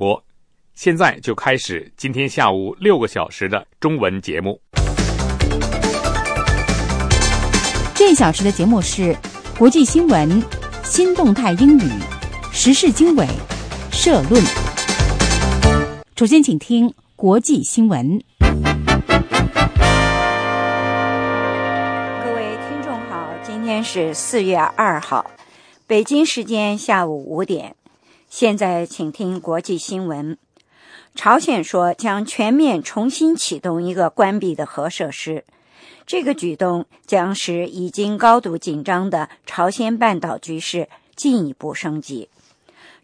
播。现在就开始今天下午六个小时的中文节目。这一小时的节目是国际新闻、新动态英语、时事经纬、社论。首先，请听国际新闻。各位听众好，今天是四月二号，北京时间下午五点。现在，请听国际新闻。朝鲜说将全面重新启动一个关闭的核设施，这个举动将使已经高度紧张的朝鲜半岛局势进一步升级。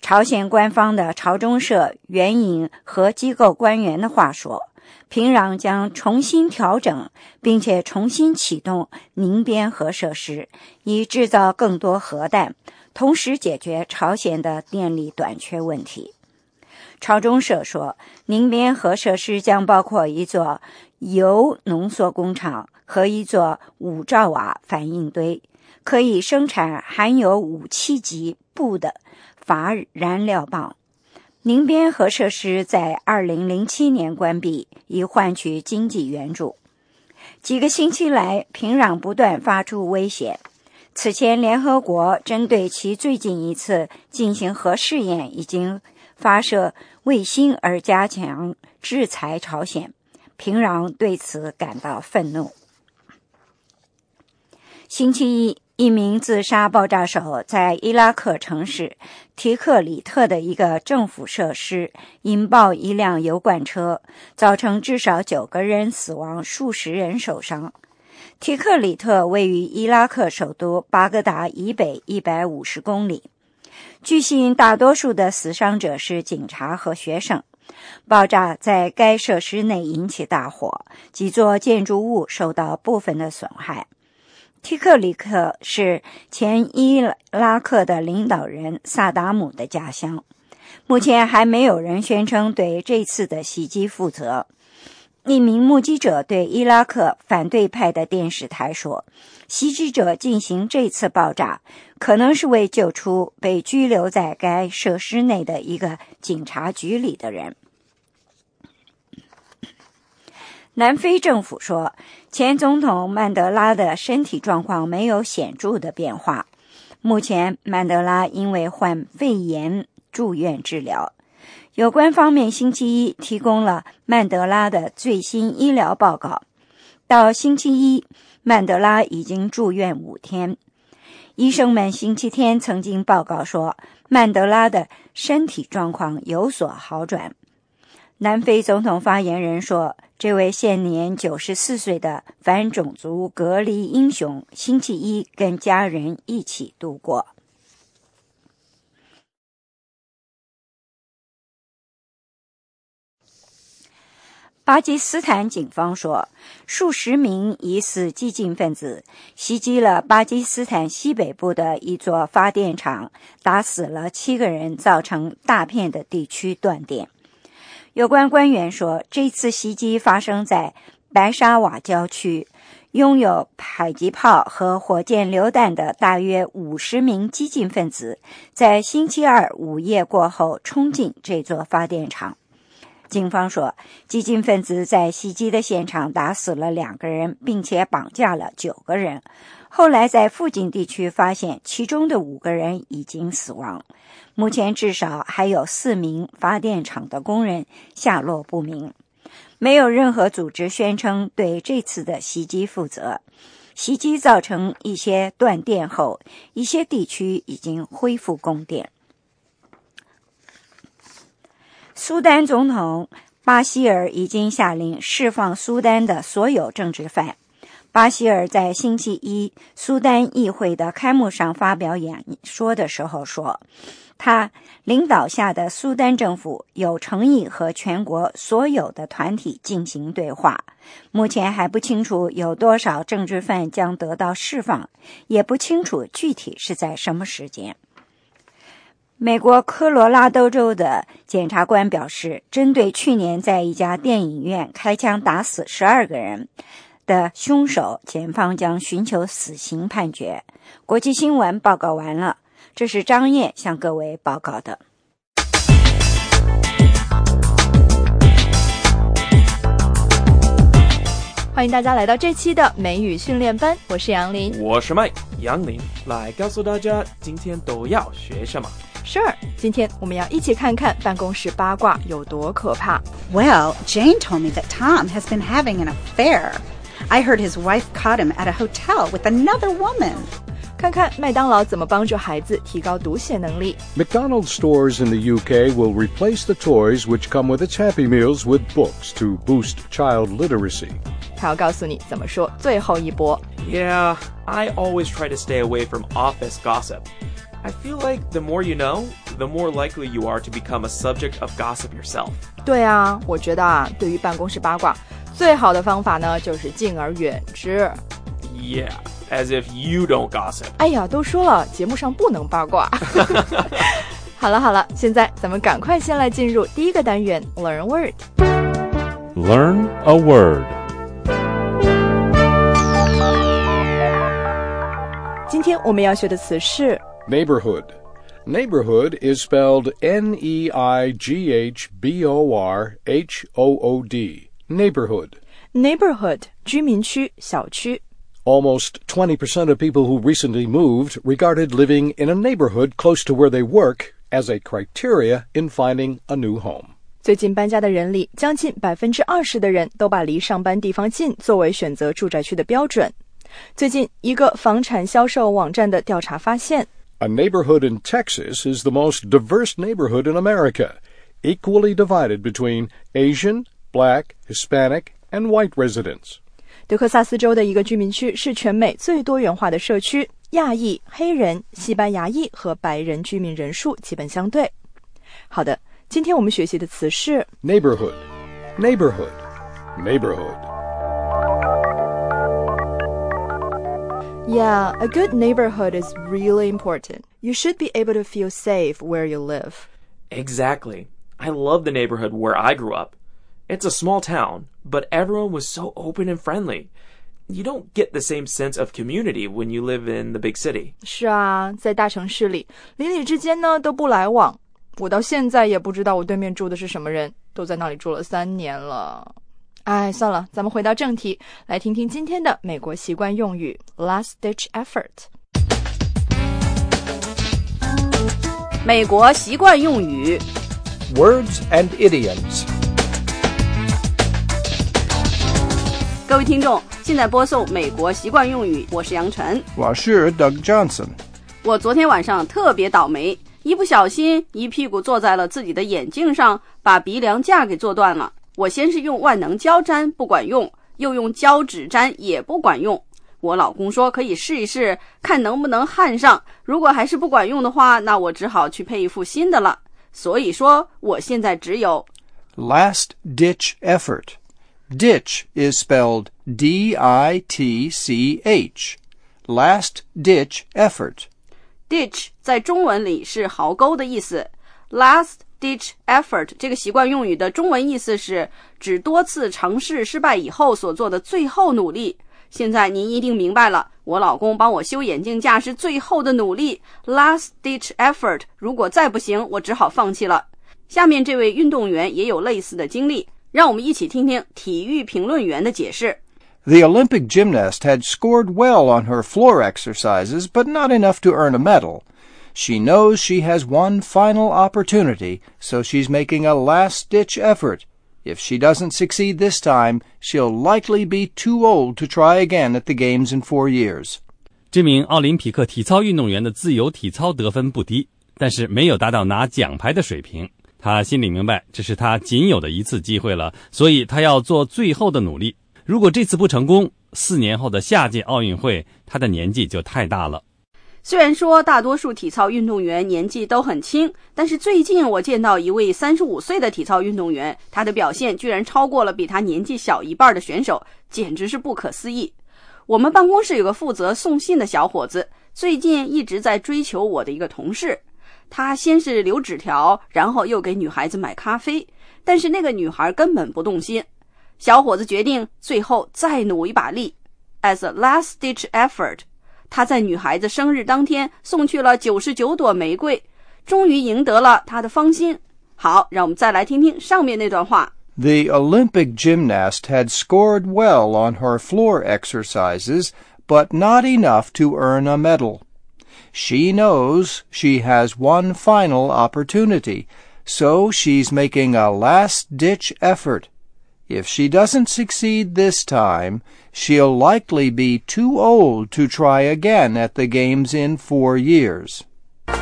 朝鲜官方的朝中社援引核机构官员的话说，平壤将重新调整并且重新启动宁边核设施，以制造更多核弹，同时解决朝鲜的电力短缺问题。朝中社说，宁边核设施将包括一座铀浓缩工厂和一座五兆瓦反应堆，可以生产含有武器级钚的乏燃料棒。宁边核设施在2007年关闭，以换取经济援助。几个星期来，平壤不断发出威胁。此前，联合国针对其最近一次进行核试验已经。发射卫星而加强制裁朝鲜，平壤对此感到愤怒。星期一，一名自杀爆炸手在伊拉克城市提克里特的一个政府设施引爆一辆油罐车，造成至少九个人死亡，数十人受伤。提克里特位于伊拉克首都巴格达以北一百五十公里。据悉，大多数的死伤者是警察和学生。爆炸在该设施内引起大火，几座建筑物受到部分的损害。提克里克是前伊拉克的领导人萨达姆的家乡。目前还没有人宣称对这次的袭击负责。一名目击者对伊拉克反对派的电视台说：“袭击者进行这次爆炸，可能是为救出被拘留在该设施内的一个警察局里的人。”南非政府说，前总统曼德拉的身体状况没有显著的变化。目前，曼德拉因为患肺炎住院治疗。有关方面星期一提供了曼德拉的最新医疗报告。到星期一，曼德拉已经住院五天。医生们星期天曾经报告说，曼德拉的身体状况有所好转。南非总统发言人说：“这位现年九十四岁的反种族隔离英雄，星期一跟家人一起度过。”巴基斯坦警方说，数十名疑似激进分子袭击了巴基斯坦西北部的一座发电厂，打死了七个人，造成大片的地区断电。有关官员说，这次袭击发生在白沙瓦郊区，拥有迫击炮和火箭榴弹的大约五十名激进分子，在星期二午夜过后冲进这座发电厂。警方说，激进分子在袭击的现场打死了两个人，并且绑架了九个人。后来在附近地区发现，其中的五个人已经死亡。目前至少还有四名发电厂的工人下落不明。没有任何组织宣称对这次的袭击负责。袭击造成一些断电后，一些地区已经恢复供电。苏丹总统巴希尔已经下令释放苏丹的所有政治犯。巴希尔在星期一苏丹议会的开幕上发表演说的时候说：“他领导下的苏丹政府有诚意和全国所有的团体进行对话。目前还不清楚有多少政治犯将得到释放，也不清楚具体是在什么时间。”美国科罗拉多州的检察官表示，针对去年在一家电影院开枪打死十二个人的凶手，检方将寻求死刑判决。国际新闻报告完了，这是张燕向各位报告的。欢迎大家来到这期的美语训练班，我是杨林，我是麦杨林，来告诉大家今天都要学什么。Sure，今天我们要一起看看办公室八卦有多可怕。 Well, Jane told me that Tom has been having an affair. I heard his wife caught him at a hotel with another woman. 看看麦当劳怎么帮助孩子提高读写能力。 McDonald's stores in the UK will replace the toys which come with its Happy Meals with books to boost child literacy. 他要告诉你怎么说最后一波。 Yeah, I always try to stay away from office gossip. I feel like the more you know, the more likely you are to become a subject of gossip yourself. 对啊，我觉得啊，对于办公室八卦，最好的方法呢就是敬而远之。 Yeah, as if you don't gossip. 哎呀，都说了节目上不能八卦。好了好了，现在咱们赶快先来进入第一个单元，Learn Word。 Learn a word. 今天我们要学的词是 Neighborhood. Neighborhood is spelled N E I G H B O R H O O D. Neighborhood. neighborhood，居民区、小区。 Almost 20% of people who recently moved regarded living in a neighborhood close to where they work as a criteria in finding a new home. 最近搬家的人里，将近百分之二十的人都把离上班地方近作为选择住宅区的标准。最近，一个房产销售网站的调查发现， A neighborhood in Texas is the most diverse neighborhood in America, equally divided between Asian, black, Hispanic, and white residents. 德克萨斯州的一个居民区是全美最多元化的社区，亚裔、黑人、西班牙裔和白人居民人数基本相对。好的，今天我们学习的词是 Neighborhood. Yeah, a good neighborhood is really important. You should be able to feel safe where you live. Exactly. I love the neighborhood where I grew up. It's a small town, but everyone was so open and friendly. You don't get the same sense of community when you live in the big city. 是啊，在大城市里，邻里之间呢都不来往。我到现在也不知道我对面住的是什么人，都在那里住了三年了。 哎，算了，咱们回到正题，来听听今天的美国习惯用语 “last ditch effort”。美国习惯用语 Words and idioms. 各位听众，现在播送美国习惯用语，我是杨晨。我是 Doug Johnson. 我昨天晚上特别倒霉，一不小心一屁股坐在了自己的眼镜上，把鼻梁架给坐断了。我先是用万能胶粘，不管用；又用胶纸粘，也不管用。我老公说可以试一试，看能不能焊上。如果还是不管用的话，那我只好去配一副新的了。所以说，我现在只有 Last ditch effort. Ditch is spelled D I T C H. Last ditch effort. ditch 在中文里是壕沟的意思。last ditch effort 这个习惯用语的中文意思是指多次尝试失败以后所做的最后努力。现在您一定明白了，我老公帮我修眼镜架是最后的努力，last ditch effort。如果再不行，我只好放弃了。下面这位运动员也有类似的经历，让我们一起听听体育评论员的解释。The Olympic gymnast had scored well on her floor exercises, but not enough to earn a medal. She knows she has one final opportunity, so she's making a last ditch effort. If she doesn't succeed this time, she'll likely be too old to try again at the Games in four years. 这名奥林匹克体操运动员的自由体操得分不低，但是没有达到拿奖牌的水平。他心里明白，这是他仅有的一次机会了，所以他要做最后的努力。如果这次不成功，四年后的下届奥运会，他的年纪就太大了。 虽然说大多数体操运动员年纪都很轻，但是最近我见到一位三十五岁的体操运动员，他的表现居然超过了比他年纪小一半的选手，简直是不可思议。我们办公室有个负责送信的小伙子，最近一直在追求我的一个同事。他先是留纸条，然后又给女孩子买咖啡，但是那个女孩根本不动心。小伙子决定最后再努一把力，as a last ditch effort。他在女孩子生日当天送去了九十九朵玫瑰，终于赢得了她的芳心。好，让我们再来听听上面那段话。 The Olympic gymnast had scored well on her floor exercises, but not enough to earn a medal. She knows she has one final opportunity, so she's making a last ditch effort. If she doesn't succeed this time, she'll likely be too old to try again at the Games in four years.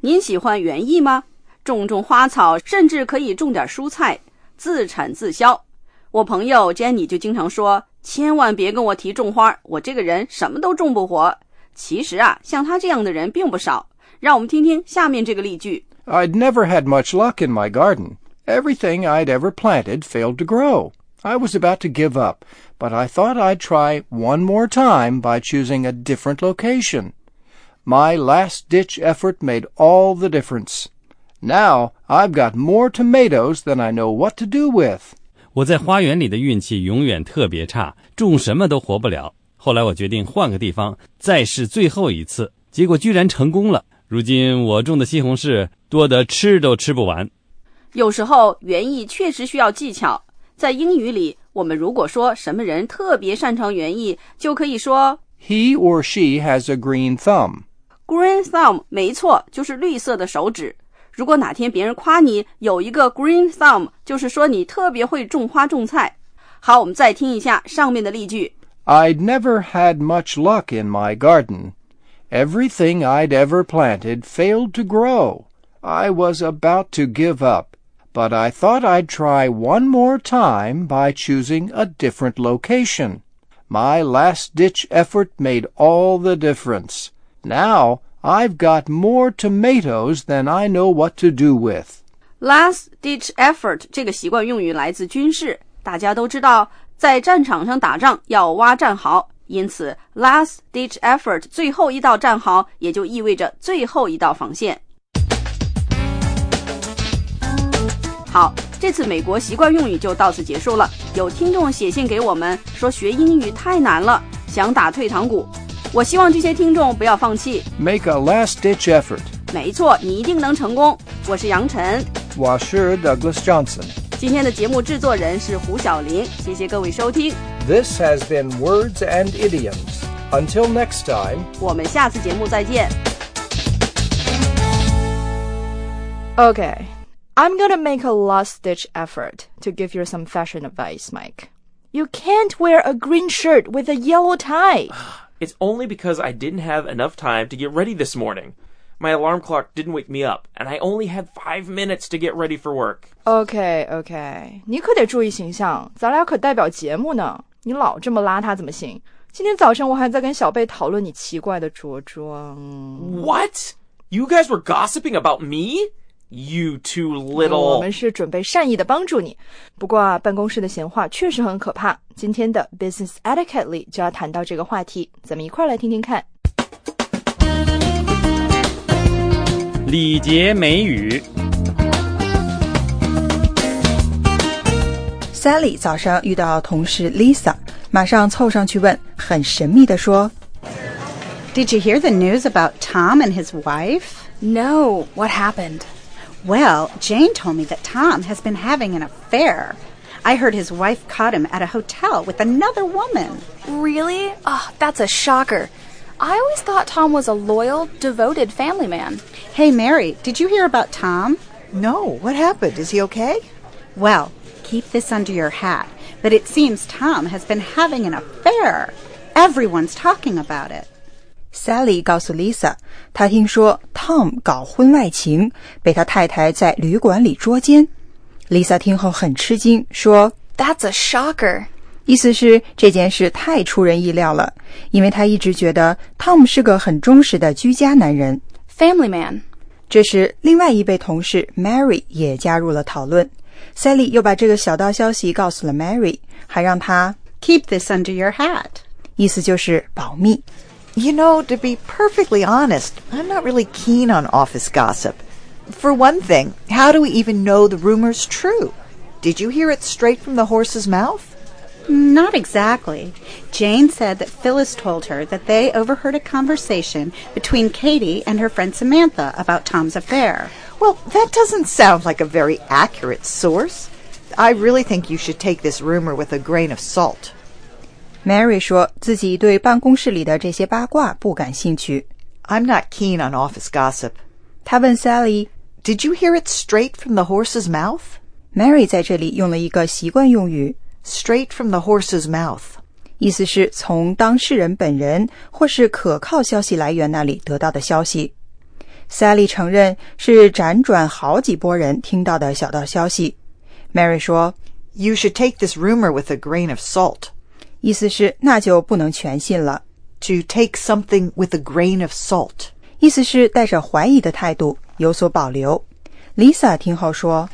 您喜欢园艺吗？种种花草，甚至可以种点蔬菜，自产自销。我朋友 Jenny 就经常说：“千万别跟我提种花，我这个人什么都种不活。”其实啊，像他这样的人并不少。 让我们听听下面这个例句：“I'd never had much luck in my garden. Everything I'd ever planted failed to grow. I was about to give up, but I thought I'd try one more time by choosing a different location. My last ditch effort made all the difference. Now I've got more tomatoes than I know what to do with. 我在花园里的运气永远特别差，种什么都活不了。后来我决定换个地方，再试最后一次，结果居然成功了。 如今我种的西红柿多得吃都吃不完。有时候园艺确实需要技巧。在英语里，我们如果说什么人特别擅长园艺，就可以说 He or she has a green thumb. Green thumb，没错，就是绿色的手指。如果哪天别人夸你有一个 green thumb，就是说你特别会种花种菜。好，我们再听一下上面的例句。I'd never had much luck in my garden. Everything I'd ever planted failed to grow. I was about to give up, but I thought I'd try one more time by choosing a different location. My last ditch effort made all the difference. Now I've got more tomatoes than I know what to do with. Last ditch effort 这个习惯用语来自军事，大家都知道，在战场上打仗要挖战壕， 因此 last ditch effort 最后一道战壕也就意味着最后一道防线。好，这次美国习惯用语就到此结束了。有听众写信给我们说学英语太难了，想打退堂鼓。我希望这些听众不要放弃。Make a last-ditch effort. 没错，你一定能成功。我是杨晨，我是 Douglas Johnson. 今天的节目制作人是胡小玲，谢谢各位收听， This has been Words and Idioms. Until next time, 我们下次节目再见。 Okay, I'm gonna make a last-ditch effort to give you some fashion advice, Mike. You can't wear a green shirt with a yellow tie. It's only because I didn't have enough time to get ready this morning. My alarm clock didn't wake me up, and I only had five minutes to get ready for work. OK OK，你可得注意形象，咱俩可代表节目呢。你老这么邋遢怎么行？今天早上我还在跟小贝讨论你奇怪的着装。 What? You guys were gossiping about me? You two 我 little. 们是准备善意的帮助你，不过啊，办公室的闲话确实很可怕。今天的 Business Etiquette 里就要谈到这个话题，咱们一块儿来听听看。 礼节美语。 Sally 早上遇到同事 Lisa，马上凑上去问，很神秘地说 Did you hear the news about Tom and his wife? No, what happened? Well, Jane told me that Tom has been having an affair. I heard his wife caught him at a hotel with another woman. Really? Oh, that's a shocker. I always thought Tom was a loyal, devoted family man. Hey, Mary, did you hear about Tom? No, what happened? Is he okay? Well, keep this under your hat, but it seems Tom has been having an affair. Everyone's talking about it. Sally 告诉 Lisa，她听说 Tom 搞婚外情，被他太太在旅馆里捉奸。Lisa 听后很吃惊，说 That's a shocker. 意思是这件事太出人意料了，因为她一直觉得 Tom 是个很忠实的居家男人。 Family man. 这时，另外一位同事 Mary 也加入了讨论。Sally 又把这个小道消息告诉了 Mary，还让她 Keep this under your hat. 意思就是保密。 You know, to be perfectly honest, I'm not really keen on office gossip. For one thing, how do we even know the rumor's true? Did you hear it straight from the horse's mouth? Not exactly. Jane said that Phyllis told her that they overheard a conversation between Katie and her friend Samantha about Tom's affair. Well, that doesn't sound like a very accurate source. I really think you should take this rumor with a grain of salt. Mary 说自己对办公室里的这些八卦不感兴趣。 I'm not keen on office gossip. 她问 Sally。 Did you hear it straight from the horse's mouth? Mary 在这里用了一个习惯用语 Straight from the horse's mouth. 意思是从当事人本人或是可靠消息来源那里得到的消息。Sally 承认是辗转好几波人听到的小道消息。Mary 说 You should take this rumor with a grain of salt. 意思是那就不能全信了。To take something with a grain of salt. 意思是带着怀疑的态度，有所保留。Lisa 听后说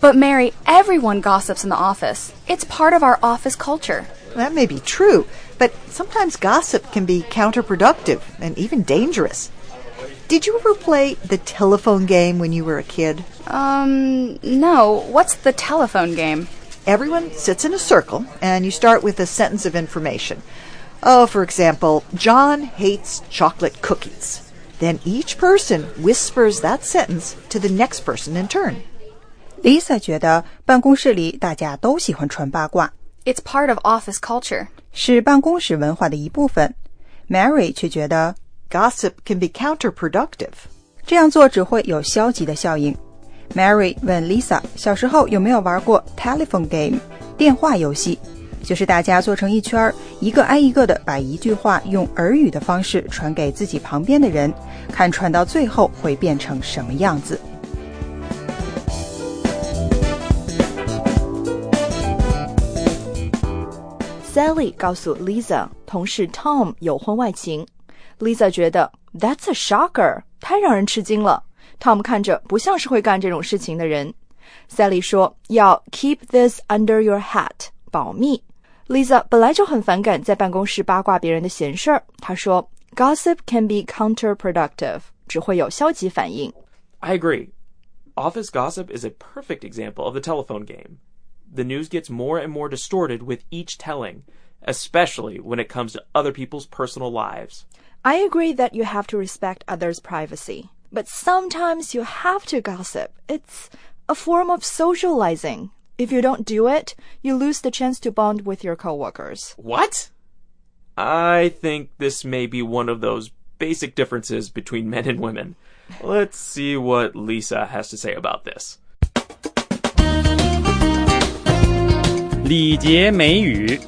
But Mary, everyone gossips in the office. It's part of our office culture. That may be true, but sometimes gossip can be counterproductive and even dangerous. Did you ever play the telephone game when you were a kid? Um, no. What's the telephone game? Everyone sits in a circle and you start with a sentence of information. Oh, for example, John hates chocolate cookies. Then each person whispers that sentence to the next person in turn. Lisa 觉得办公室里大家都喜欢传八卦，It's part of office culture. 是办公室文化的一部分。Mary 却觉得 Gossip can be counterproductive. 这样做只会有消极的效应。Mary 问 Lisa 小时候有没有玩过 telephone game 电话游戏，就是大家坐成一圈儿，一个挨一个的把一句话用耳语的方式传给自己旁边的人，看传到最后会变成什么样子。Sally 告诉 Lisa，同事 Tom 有婚外情。Lisa 觉得 That's a shocker，太让人吃惊了。Tom 看着不像是会干这种事情的人。Sally 说要 keep this under your hat，保密。Lisa 本来就很反感在办公室八卦别人的闲事儿，她说 Gossip can be counterproductive，只会有消极反应。 I agree. Office gossip is a perfect example of the telephone game. The news gets more and more distorted with each telling, especially when it comes to other people's personal lives. I agree that you have to respect others' privacy, but sometimes you have to gossip. It's a form of socializing. If you don't do it, you lose the chance to bond with your coworkers. What? I think this may be one of those basic differences between men and women. Let's see what Lisa has to say about this. 礼节美语。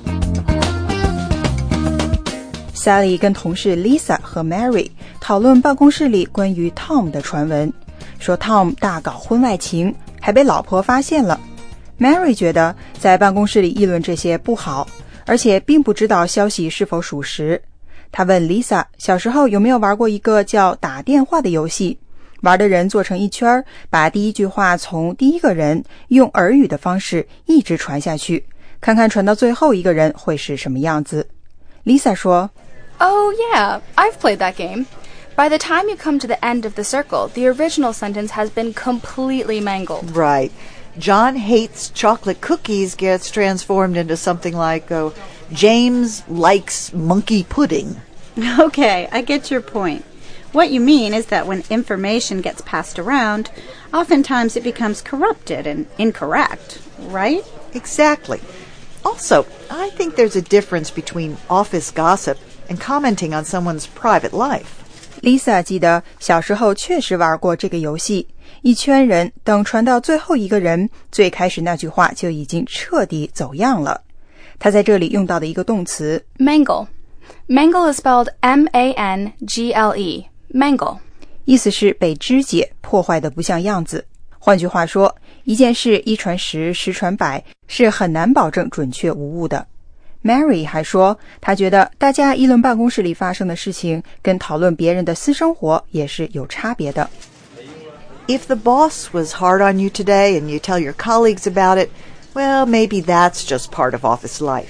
Sally 跟同事 Lisa 和 Mary 讨论办公室里关于 Tom 的传闻，说 Tom 大搞婚外情，还被老婆发现了。Mary 觉得在办公室里议论这些不好，而且并不知道消息是否属实。他问 Lisa 小时候有没有玩过一个叫打电话的游戏，玩的人坐成一圈，把第一句话从第一个人用耳语的方式一直传下去，看看传到最后一个人会是什么样子。Lisa 说。 Oh, yeah, I've played that game. By the time you come to the end of the circle, the original sentence has been completely mangled. Right. John hates chocolate cookies gets transformed into something like, oh, James likes monkey pudding. Okay, I get your point. What you mean is that when information gets passed around, oftentimes it becomes corrupted and incorrect, right? Exactly. Also, I think there's a difference between office gossip and commenting on someone's private life. Lisa 记得小时候确实玩过这个游戏，一圈人等传到最后一个人，最开始那句话就已经彻底走样了。她在这里用到的一个动词 Mangle. Mangle is spelled M A N G L E. Mangle. 意思是被肢解、破坏的不像样子。换句话说， 一件事一传十，十传百，是很难保证准确无误的。Mary 还说，她觉得大家议论办公室里发生的事情，跟讨论别人的私生活也是有差别的。 If the boss was hard on you today and you tell your colleagues about it, well, maybe that's just part of office life.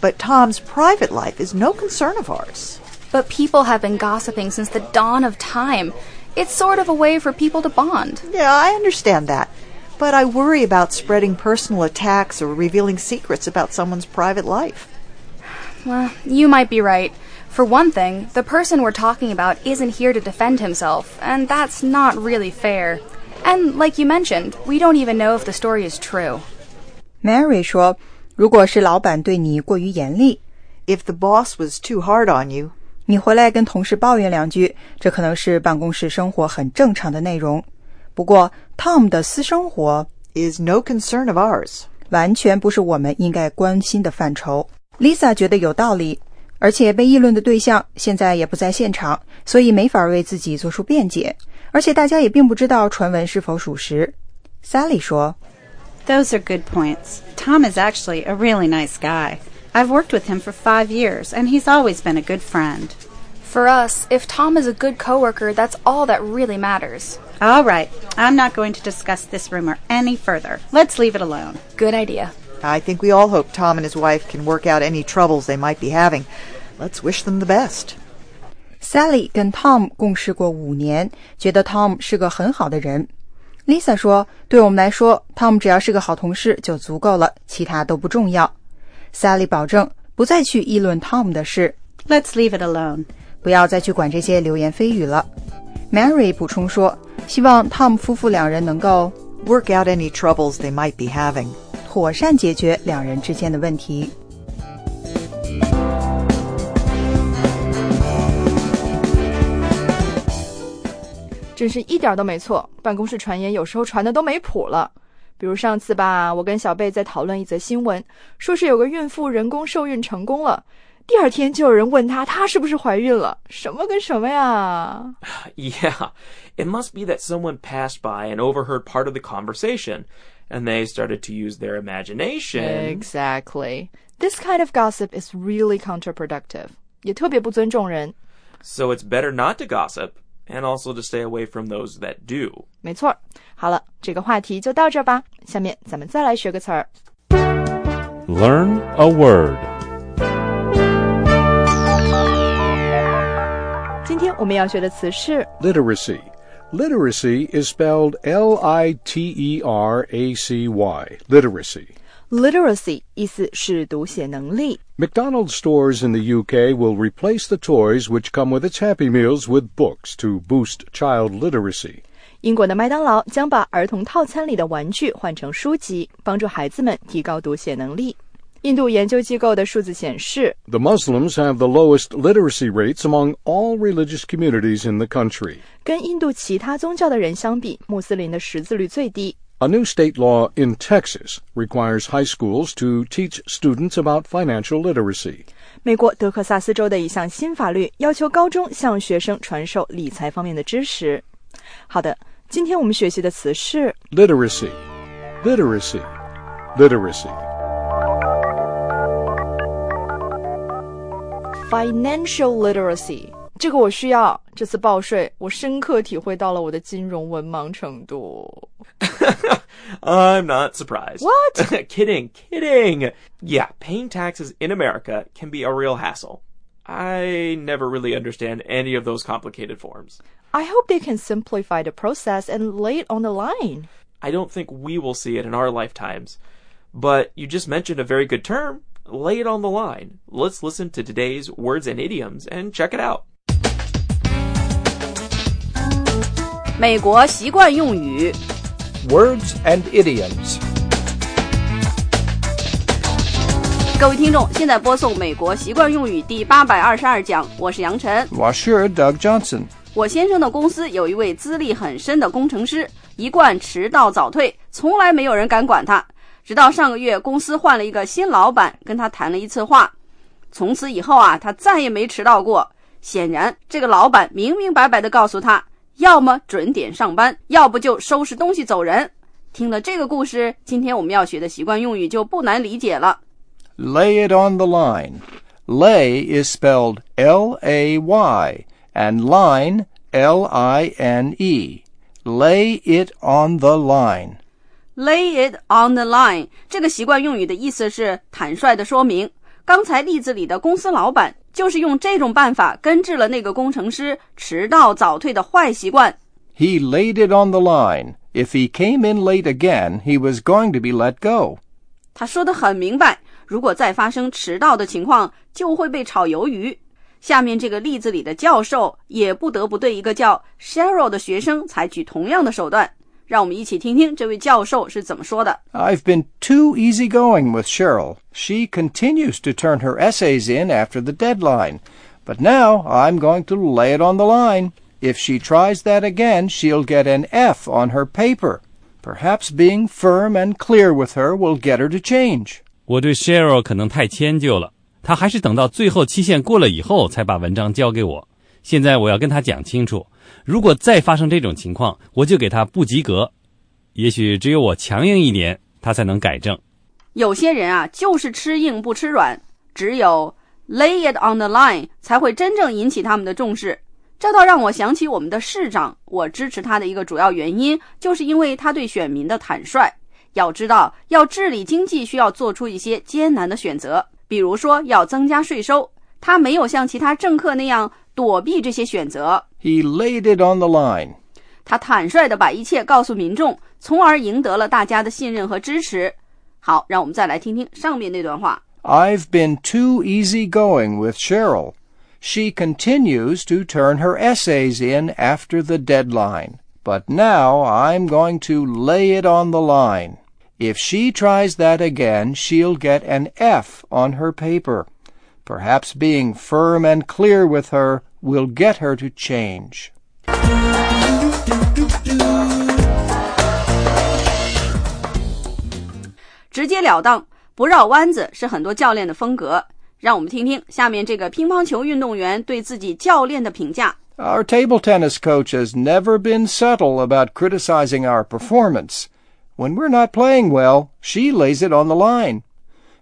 But Tom's private life is no concern of ours. But people have been gossiping since the dawn of time. It's sort of a way for people to bond. Yeah, I understand that. But I worry about spreading personal attacks or revealing secrets about someone's private life. Well, you might be right. For one thing, the person we're talking about isn't here to defend himself, and that's not really fair. And like you mentioned, we don't even know if the story is true. Mary 说：“如果是老板对你过于严厉， If the boss was too hard on you, 你回来跟同事抱怨两句，这可能是办公室生活很正常的内容。 不过，Tom 的私生活 is no concern of ours. 完全不是我们应该关心的范畴。”Lisa 觉得有道理，而且被议论的对象现在也不在现场，所以没法为自己做出辩解。而且大家也并不知道传闻是否属实。Sally 说 Those are good points. Tom is actually a really nice guy. I've worked with him for five years, and he's always been a good friend. For us, if Tom is a good coworker, that's all that really matters. All right, I'm not going to discuss this rumor any further. Let's leave it alone. Good idea. I think we all hope Tom and his wife can work out any troubles they might be having. Let's wish them the best. Sally 跟 Tom 共事过五年，觉得 Tom 是个很好的人。Lisa 说：“对我们来说，Tom 只要是个好同事就足够了，其他都不重要。” Sally 保证不再去议论 Tom 的事， Let's leave it alone. 不要再去管这些流言蜚语了。Mary 补充说：“希望 Tom 夫妇两人能够 Work out any troubles they might be having. 妥善解决两人之间的问题。”真是一点都没错。办公室传言有时候传的都没谱了。比如上次吧，我跟小贝在讨论一则新闻，说是有个孕妇人工受孕成功了，第二天就有人问她她是不是怀孕了，什么跟什么呀？ Yeah, it must be that someone passed by and overheard part of the conversation, and they started to use their imagination. Exactly. This kind of gossip is really counterproductive. 也特别不尊重人。 So it's better not to gossip, and also to stay away from those that do. 没错。好了，这个话题就到这儿吧。下面咱们再来学个词儿。 Learn a word. 今天我们要学的词是 Literacy. Literacy is spelled L I T E R A C Y. Literacy. literacy，意思是读写能力。 McDonald's stores in the UK will replace the toys which come with its Happy Meals with books to boost child literacy. 英国的麦当劳将把儿童套餐里的玩具换成书籍，帮助孩子们提高读写能力。 印度研究机构的数字显示， The Muslims have the lowest literacy rates among all religious communities in the country. 跟印度其他宗教的人相比，穆斯林的识字率最低。 A new state law in Texas requires high schools to teach students about financial literacy. 美国德克萨斯州的一项新法律要求高中向学生传授理财方面的知识。好的，今天我们学习的词是 Literacy. Literacy. financial literacy。这个我需要。这次报税，我深刻体会到了我的金融文盲程度。 I'm not surprised. What? kidding, kidding. Yeah, paying taxes in America can be a real hassle. I never really understand any of those complicated forms. I hope they can simplify the process and lay it on the line. I don't think we will see it in our lifetimes. But you just mentioned a very good term. Lay it on the line. Let's listen to today's words and idioms and check it out. 美国习惯用语， Words and idioms. 各位听众，现在播送美国习惯用语第八百二十二讲，我是杨晨。 Washer Doug Johnson. 我先生的公司有一位资历很深的工程师，一贯迟到早退，从来没有人敢管他。 直到上个月，公司换了一个新老板，跟他谈了一次话，从此以后啊，他再也没迟到过。显然，这个老板明明白白的告诉他，要么准点上班，要不就收拾东西走人。听了这个故事，今天我们要学的习惯用语就不难理解了。Lay it on the line. Lay is spelled L A Y and line L I N E. Lay it on the line. Lay it on the line 这个习惯用语的意思是坦率的说明。刚才例子里的公司老板就是用这种办法根治了那个工程师迟到早退的坏习惯。He laid it on the line. If he came in late again, he was going to be let go. 他说的很明白，如果再发生迟到的情况，就会被炒鱿鱼。下面这个例子里的教授也不得不对一个叫 Cheryl 的学生采取同样的手段。让我们一起听听这位教授是怎么说的。 I've been too easygoing with Cheryl. She continues to turn her essays in after the deadline. But now I'm going to lay it on the line. If she tries that again, she'll get an F on her paper. Perhaps being firm and clear with her will get her to change. 我对 Cheryl 可能太迁就了，他还是等到最后期限过了以后才把文章交给我。 现在我要跟他讲清楚，如果再发生这种情况，我就给他不及格。也许只有我强硬一点，他才能改正。有些人啊，就是吃硬不吃软，只有 lay it on the line 才会真正引起他们的重视。这倒让我想起我们的市长，我支持他的一个主要原因，就是因为他对选民的坦率。要知道，要治理经济，需要做出一些艰难的选择，比如说要增加税收。他没有像其他政客那样躲避这些选择， He laid it on the line. 他坦率地把一切告诉民众，从而赢得了大家的信任和支持。好，让我们再来听听上面那段话。 I've been too easygoing with Cheryl. She continues to turn her essays in after the deadline. But now I'm going to lay it on the line. If she tries that again, she'll get an F on her paper. Perhaps being firm and clear with her will get her to change. Our table tennis coach has never been subtle about criticizing our performance. When we're not playing well, she lays it on the line.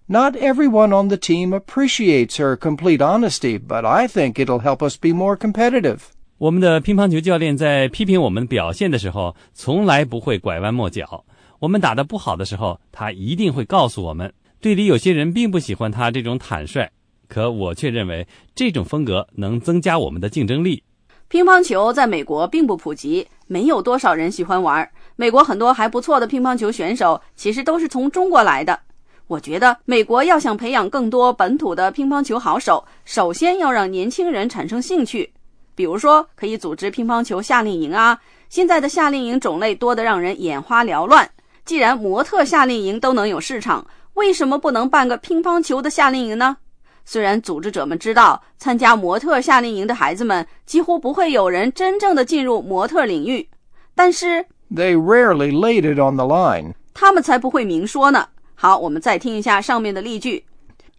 Not everyone on the team appreciates her complete honesty, but I think it'll help us be more competitive. 我们的乒乓球教练在批评我们表现的时候，从来不会拐弯抹角。我们打得不好的时候，他一定会告诉我们。队里有些人并不喜欢他这种坦率，可我却认为这种风格能增加我们的竞争力。乒乓球在美国并不普及，没有多少人喜欢玩。美国很多还不错的乒乓球选手其实都是从中国来的。我觉得美国要想培养更多本土的乒乓球好手，首先要让年轻人产生兴趣。比如说，可以组织乒乓球夏令营啊。现在的夏令营种类多得让人眼花缭乱。既然模特夏令营都能有市场，为什么不能办个乒乓球的夏令营呢？虽然组织者们知道，参加模特夏令营的孩子们几乎不会有人真正的进入模特领域，但是 They rarely laid it on the line. 他们才不会明说呢。好，我们再听一下上面的例句。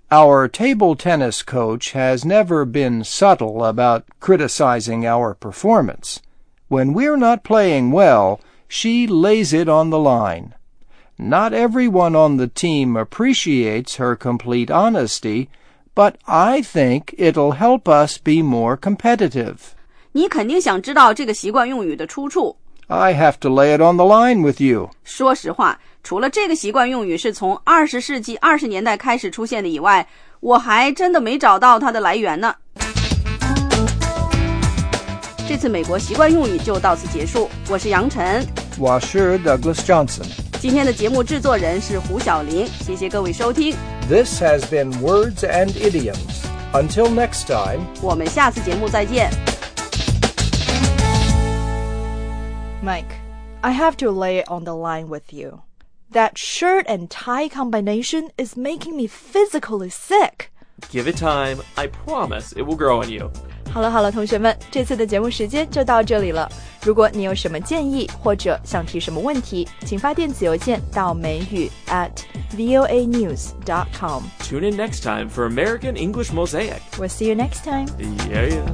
Our table tennis coach has never been subtle about criticizing our performance. When we're not playing well, she lays it on the line. Not everyone on the team appreciates her complete honesty, but I think it'll help us be more competitive. 你肯定想知道这个习惯用语的出处。 I have to lay it on the line with you. 说实话，除了这个习惯用语是从二十世纪二十年代开始出现的以外，我还真的没找到它的来源呢。这次美国习惯用语就到此结束。我是杨晨， Washer Douglas Johnson. 今天的节目制作人是胡小玲，谢谢各位收听， This has been Words and Idioms. Until next time. 我们下次节目再见。 Mike, I have to lay it on the line with you. That shirt and tie combination is making me physically sick. Give it time. I promise it will grow on you. 好了好了，同学们，这次的节目时间就到这里了。如果你有什么建议或者想提什么问题，请发电子邮件到美语 at voa news dot com。 Tune in next time for American English Mosaic. We'll see you next time. Yeah, yeah.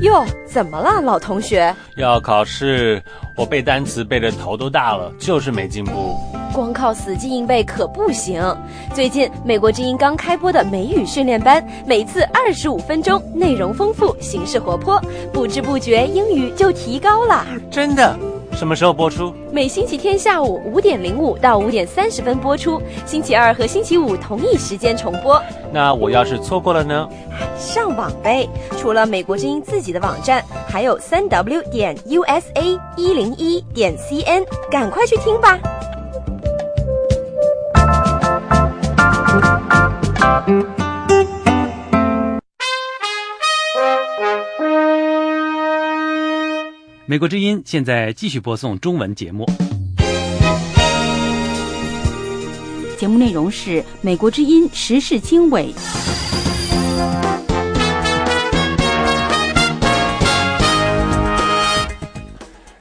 哟，怎么了，老同学？要考试，我背单词背得头都大了，就是没进步。光靠死记硬背可不行。最近美国之音刚开播的美语训练班，每次二十五分钟，内容丰富，形式活泼，不知不觉英语就提高了。真的？什么时候播出？每星期天下午五点零五到五点三十分播出，星期二和星期五同一时间重播。那我要是错过了呢？上网呗！除了美国之音自己的网站，还有三 w 点 usa 一零一点 cn，赶快去听吧。美国之音现在继续播送中文节目。节目内容是美国之音时事经纬。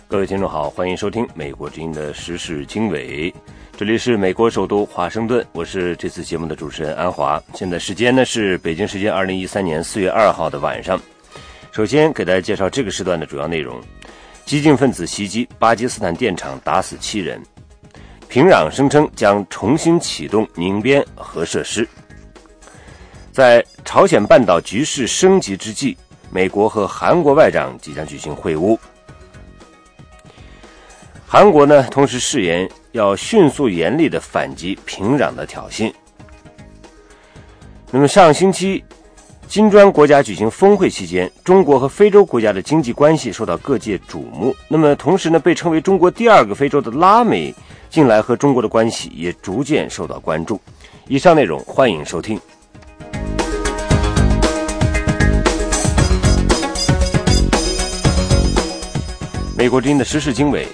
各位听众好，欢迎收听美国之音的时事经纬。这里是美国首都华盛顿，我是这次节目的主持人安华。现在时间呢是北京时间二零一三年四月二号的晚上。首先给大家介绍这个时段的主要内容：激进分子袭击巴基斯坦电厂，打死七人；平壤声称将重新启动宁边核设施。在朝鲜半岛局势升级之际，美国和韩国外长即将举行会晤。韩国呢，同时誓言要迅速严厉的反击平壤的挑衅。那么上星期，金砖国家举行峰会期间，中国和非洲国家的经济关系受到各界瞩目。那么同时呢，被称为中国第二个非洲的拉美，近来和中国的关系也逐渐受到关注。以上内容欢迎收听。美国之音的时事经纬。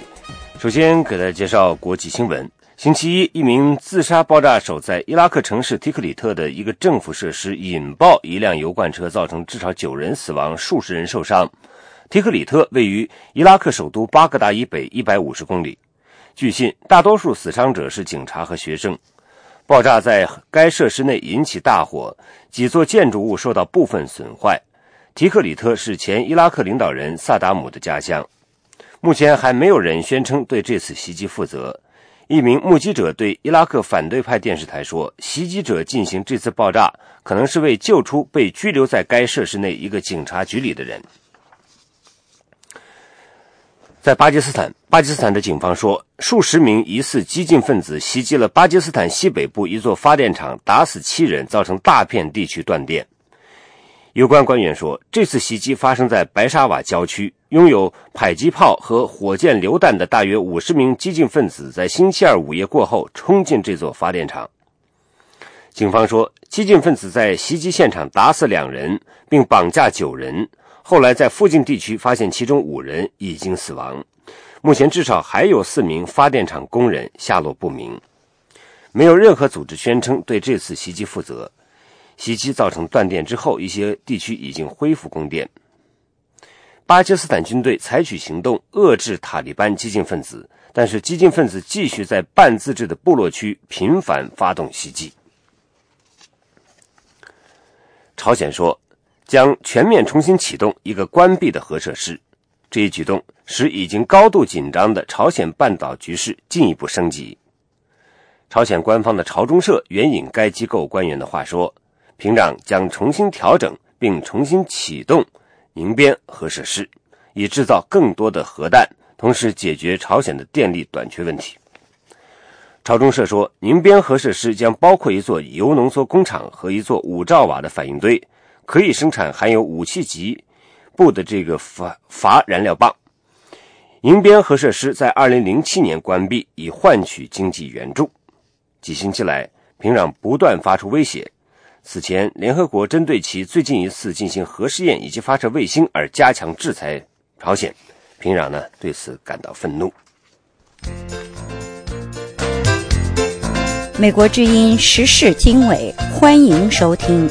首先给大家介绍国际新闻。星期一，一名自杀爆炸手在伊拉克城市提克里特的一个政府设施引爆一辆油罐车，造成至少九人死亡，数十人受伤。提克里特位于伊拉克首都巴格达以北一百五十公里。据信，大多数死伤者是警察和学生。爆炸在该设施内引起大火，几座建筑物受到部分损坏。提克里特是前伊拉克领导人萨达姆的家乡。目前还没有人宣称对这次袭击负责。一名目击者对伊拉克反对派电视台说：“袭击者进行这次爆炸，可能是为救出被拘留在该设施内一个警察局里的人。”在巴基斯坦，巴基斯坦的警方说，数十名疑似激进分子袭击了巴基斯坦西北部一座发电厂，打死七人，造成大片地区断电。有关官员说，这次袭击发生在白沙瓦郊区。拥有迫击炮和火箭榴弹的大约五十名激进分子在星期二午夜过后冲进这座发电厂。警方说，激进分子在袭击现场打死两人，并绑架九人。后来在附近地区发现其中五人已经死亡。目前至少还有四名发电厂工人下落不明。没有任何组织宣称对这次袭击负责。袭击造成断电之后，一些地区已经恢复供电。巴基斯坦军队采取行动遏制塔利班激进分子，但是激进分子继续在半自治的部落区频繁发动袭击。朝鲜说将全面重新启动一个关闭的核设施，这一举动使已经高度紧张的朝鲜半岛局势进一步升级。朝鲜官方的朝中社援引该机构官员的话说。平壤将重新调整并重新启动宁边核设施，以制造更多的核弹，同时解决朝鲜的电力短缺问题。朝中社说，宁边核设施将包括一座铀浓缩工厂和一座五兆瓦的反应堆，可以生产含有武器级布的这个筏筏燃料棒。宁边核设施在2007年关闭，以换取经济援助。几星期来，平壤不断发出威胁。此前，联合国针对其最近一次进行核试验以及发射卫星而加强制裁朝鲜。平壤呢对此感到愤怒。美国之音时事经纬，欢迎收听。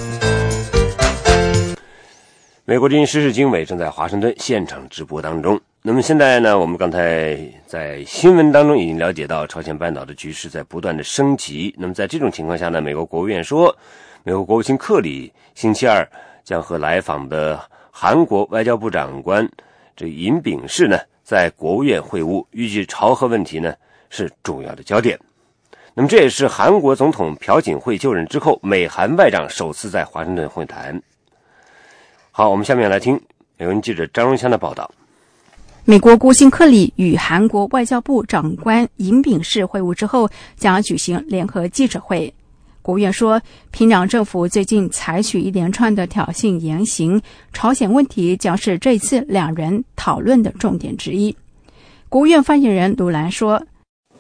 美国之音时事经纬正在华盛顿现场直播当中。那么现在呢，我们刚才在新闻当中已经了解到，朝鲜半岛的局势在不断的升级。那么在这种情况下呢，美国国务院说。美国国务卿克里星期二将和来访的韩国外交部长官这尹炳世呢在国务院会晤，预计朝核问题呢是主要的焦点。那么这也是韩国总统朴槿惠就任之后，美韩外长首次在华盛顿会谈。好，我们下面来听美文记者张荣香的报道。美国国务卿克里与韩国外交部长官尹炳世会晤之后，将举行联合记者会。国务院说，平壤政府最近采取一连串的挑衅言行，朝鲜问题将是这次两人讨论的重点之一。国务院发言人卢兰说：“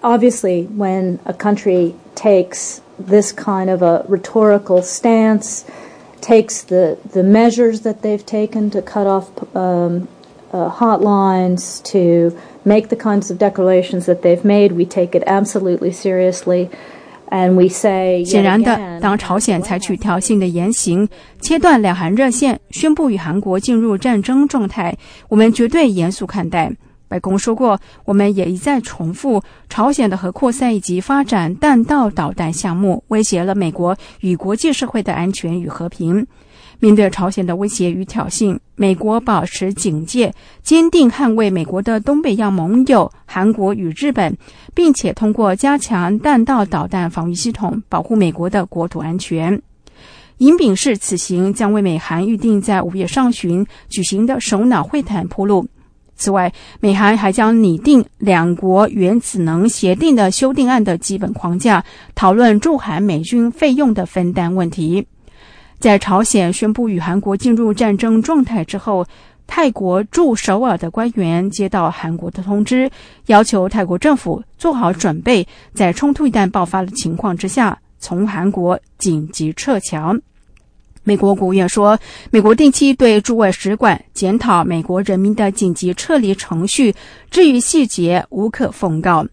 Obviously, when a country takes this kind of a rhetorical stance, takes the the measures that they've taken to cut off um, uh, hotlines, to make the kinds of declarations that they've made, we take it absolutely seriously.” 显然的，当朝鲜采取挑衅的言行，切断两韩热线，宣布与韩国进入战争状态，我们绝对严肃看待。白宫说过，我们也一再重复，朝鲜的核扩散以及发展弹道导弹项目，威胁了美国与国际社会的安全与和平。面对朝鲜的威胁与挑衅，美国保持警戒，坚定捍卫美国的东北亚盟友韩国与日本，并且通过加强弹道导弹防御系统保护美国的国土安全。尹炳世此行将为美韩预定在五月上旬举行的首脑会谈铺路。此外，美韩还将拟定两国原子能协定的修订案的基本框架，讨论驻韩美军费用的分担问题。在朝鲜宣布与韩国进入战争状态之后，泰国驻首尔的官员接到韩国的通知，要求泰国政府做好准备，在冲突一旦爆发的情况之下，从韩国紧急撤侨。美国国务院说，美国定期对驻外使馆检讨美国人民的紧急撤离程序，至于细节无可奉告。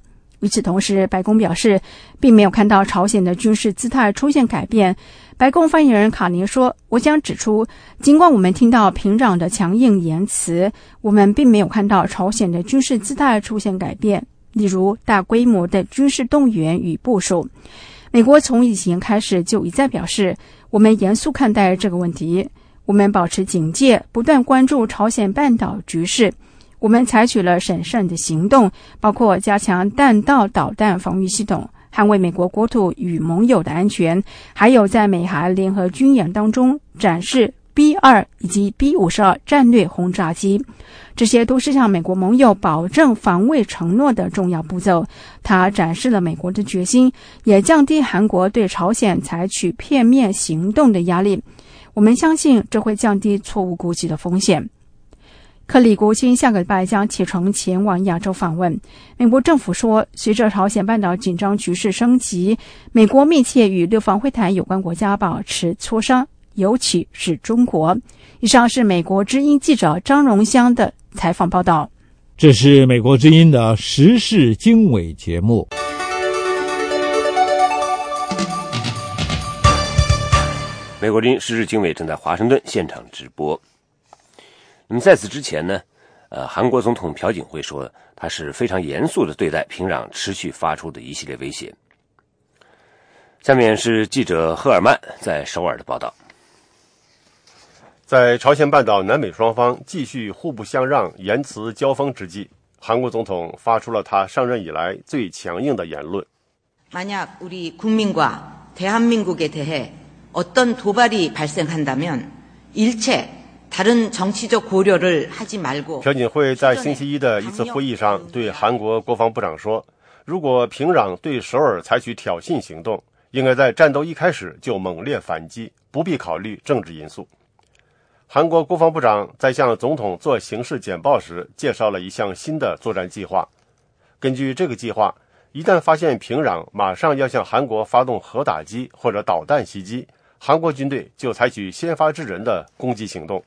与此同时，白宫表示，并没有看到朝鲜的军事姿态出现改变。白宫发言人卡尼说：“我想指出，尽管我们听到平壤的强硬言辞，我们并没有看到朝鲜的军事姿态出现改变，例如大规模的军事动员与部署。美国从以前开始就一再表示，我们严肃看待这个问题，我们保持警戒，不断关注朝鲜半岛局势。我们采取了审慎的行动，包括加强弹道导弹防御系统。”捍卫美国国土与盟友的安全，还有在美韩联合军演当中展示 B 二以及 B 五十二战略轰炸机，这些都是向美国盟友保证防卫承诺的重要步骤。它展示了美国的决心，也降低韩国对朝鲜采取片面行动的压力。我们相信这会降低错误估计的风险。克里国军下个礼拜将启程前往亚洲访问。美国政府说，随着朝鲜半岛紧张局势升级，美国密切与六方会谈有关国家保持磋商，尤其是中国。以上是美国之音记者张荣香的采访报道。这是美国之音的时事经纬节目。美国之音时事经纬正在华盛顿现场直播。那么在此之前呢，呃，韩国总统朴槿惠说，他是非常严肃的对待平壤持续发出的一系列威胁。下面是记者赫尔曼在首尔的报道。在朝鲜半岛南北双方继续互不相让、言辞交锋之际，韩国总统发出了他上任以来最强硬的言论。만약우리국민과대한민국에대해어떤도발이발생한다면일체 朴槿惠在星期一的一次会议上对韩国国防部长说：“如果平壤对首尔采取挑衅行动，应该在战斗一开始就猛烈反击，不必考虑政治因素。”韩国国防部长在向总统做形势简报时，介绍了一项新的作战计划。根据这个计划，一旦发现平壤马上要向韩国发动核打击或者导弹袭击，韩国军队就采取先发制人的攻击行动。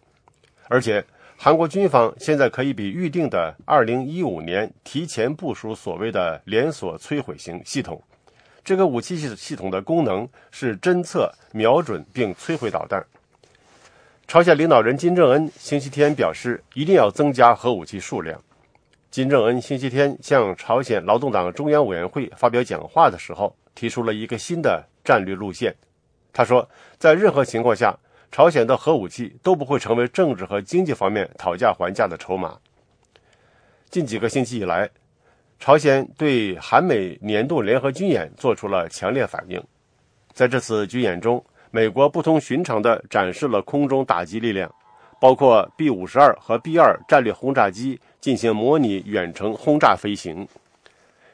而且，韩国军方现在可以比预定的2015年提前部署所谓的连锁摧毁型系统。这个武器系系统的功能是侦测、瞄准并摧毁导弹。朝鲜领导人金正恩星期天表示，一定要增加核武器数量。金正恩星期天向朝鲜劳动党中央委员会发表讲话的时候，提出了一个新的战略路线。他说，在任何情况下。朝鲜的核武器都不会成为政治和经济方面讨价还价的筹码。近几个星期以来，朝鲜对韩美年度联合军演做出了强烈反应。在这次军演中，美国不同寻常地展示了空中打击力量，包括 B 五十二和 B 二战略轰炸机进行模拟远程轰炸飞行。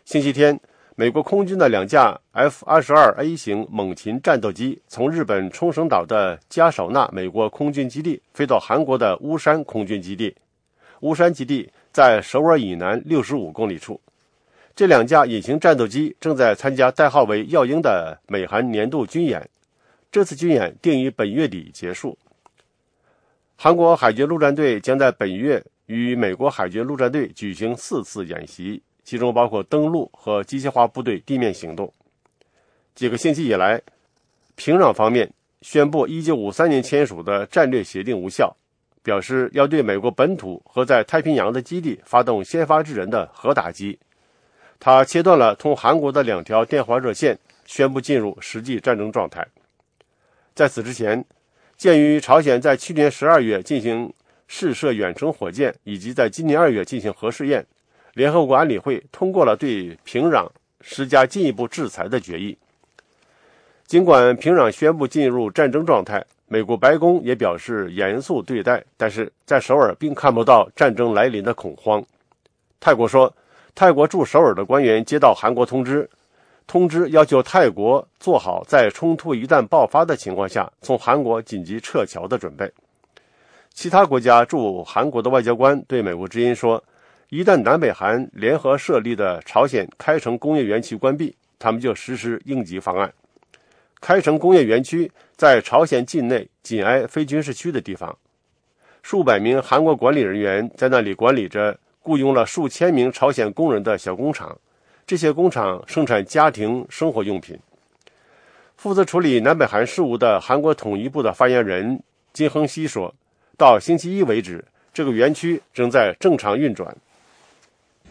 星期天，美国空军的两架 F-22A 型猛禽战斗机从日本冲绳岛的加少纳美国空军基地飞到韩国的乌山空军基地。乌山基地在首尔以南65公里处。这两架隐形战斗机正在参加代号为“耀鹰”的美韩年度军演。这次军演定于本月底结束。韩国海军陆战队将在本月与美国海军陆战队举行四次演习，其中包括登陆和机械化部队地面行动。几个星期以来，平壤方面宣布1953年签署的战略协定无效，表示要对美国本土和在太平洋的基地发动先发制人的核打击。他切断了通韩国的两条电话热线，宣布进入实际战争状态。在此之前，鉴于朝鲜在去年十二月进行试射远程火箭，以及在今年二月进行核试验，联合国安理会通过了对平壤施加进一步制裁的决议。尽管平壤宣布进入战争状态，美国白宫也表示严肃对待，但是在首尔并看不到战争来临的恐慌。泰国说，泰国驻首尔的官员接到韩国通知。通知要求泰国做好在冲突一旦爆发的情况下从韩国紧急撤侨的准备。其他国家驻韩国的外交官对美国之音说：“一旦南北韩联合设立的朝鲜开城工业园区关闭，他们就实施应急方案。开城工业园区在朝鲜境内紧挨非军事区的地方，数百名韩国管理人员在那里管理着雇佣了数千名朝鲜工人的小工厂。”这些工厂生产家庭生活用品。负责处理南北韩事务的韩国统一部的发言人金亨熙说：“到星期一为止，这个园区正在正常运转。”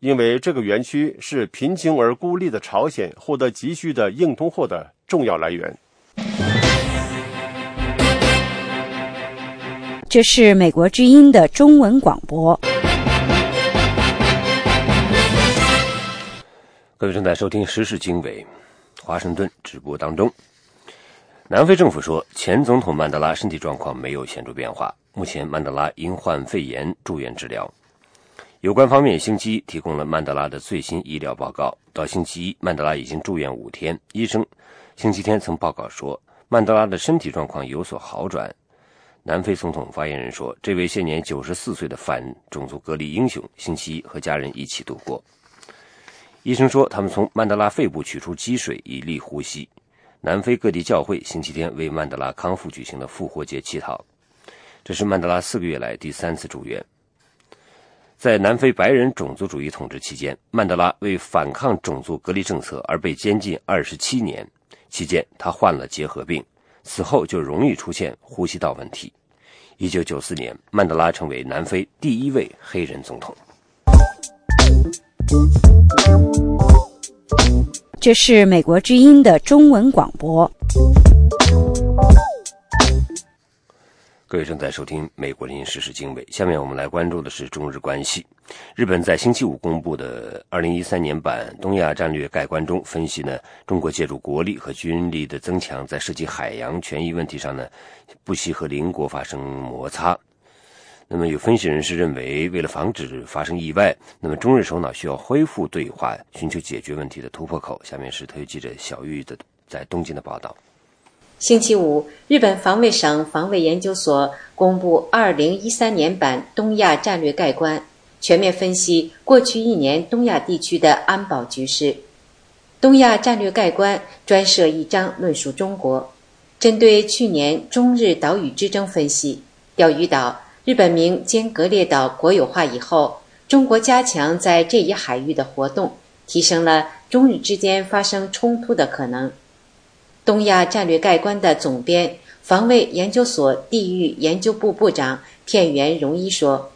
因为这个园区是贫穷而孤立的朝鲜获得急需的硬通货的重要来源。这是美国之音的中文广播。各位正在收听时事经纬，华盛顿直播当中。南非政府说，前总统曼德拉身体状况没有显著变化，目前曼德拉因患肺炎住院治疗。有关方面星期一提供了曼德拉的最新医疗报告，到星期一，曼德拉已经住院五天。医生星期天曾报告说，曼德拉的身体状况有所好转。南非总统发言人说，这位现年九十四岁的反种族隔离英雄，星期一和家人一起度过。医生说，他们从曼德拉肺部取出积水，以利呼吸。南非各地教会星期天为曼德拉康复举行了复活节祈祷。这是曼德拉四个月来第三次住院。在南非白人种族主义统治期间，曼德拉为反抗种族隔离政策而被监禁二十七年。期间，他患了结核病，此后就容易出现呼吸道问题。一九九四年，曼德拉成为南非第一位黑人总统。这是美国之音的中文广播。各位正在收听美国之音时事经纬，下面我们来关注的是中日关系。日本在星期五公布的二零一三年版东亚战略概观中分析呢，中国借助国力和军力的增强，在涉及海洋权益问题上呢，不惜和邻国发生摩擦。那么，有分析人士认为，为了防止发生意外，那么中日首脑需要恢复对话，寻求解决问题的突破口。下面是特约记者小玉的在东京的报道。星期五，日本防卫省防卫研究所公布二零一三年版东亚战略概观，全面分析过去一年东亚地区的安保局势。东亚战略概观专设一章论述中国，针对去年中日岛屿之争分析，钓鱼岛。日本名兼格列岛国有化以后，中国加强在这一海域的活动，提升了中日之间发生冲突的可能。东亚战略概观的总编、防卫研究所地域研究部部长片原荣一说：“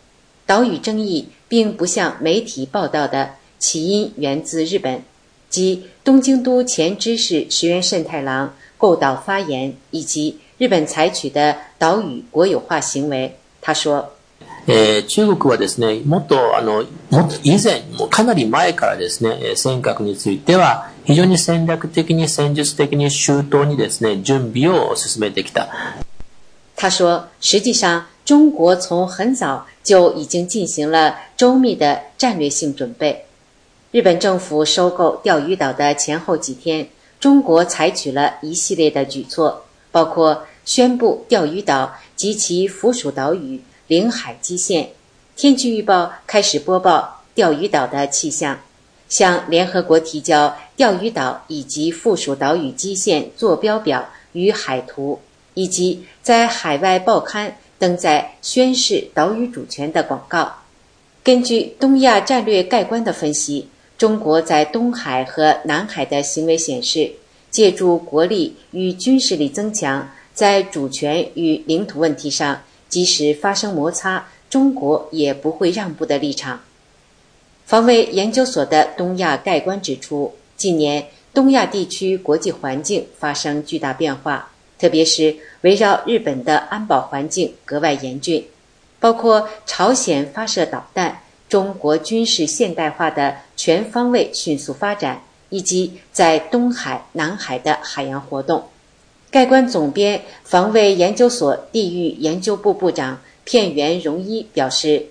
岛屿争议并不像媒体报道的起因源自日本，即东京都前知事石原慎太郎购岛发言以及日本采取的岛屿国有化行为。他说。えー、中国はですね、もっと、あの、もっと以前、もうかなり前からですね、尖閣については、非常に戦略的に戦術的に周到にですね、準備を進めてきた。他说，实际上，中国从很早就已经进行了周密的战略性准备。日本政府收购钓鱼岛的前后几天，中国采取了一系列的举措，包括宣布钓鱼岛及其附属岛屿。领海基线，天气预报开始播报钓鱼岛的气象，向联合国提交钓鱼岛以及附属岛屿基线坐标表与海图，以及在海外报刊登载宣示岛屿主权的广告。根据东亚战略概观的分析，中国在东海和南海的行为显示，借助国力与军事力增强，在主权与领土问题上。即使发生摩擦，中国也不会让步的立场。防卫研究所的东亚概观指出，近年东亚地区国际环境发生巨大变化，特别是围绕日本的安保环境格外严峻，包括朝鲜发射导弹、中国军事现代化的全方位迅速发展，以及在东海、南海的海洋活动。盖棺总编、防卫研究所地域研究部部长片原荣一表示，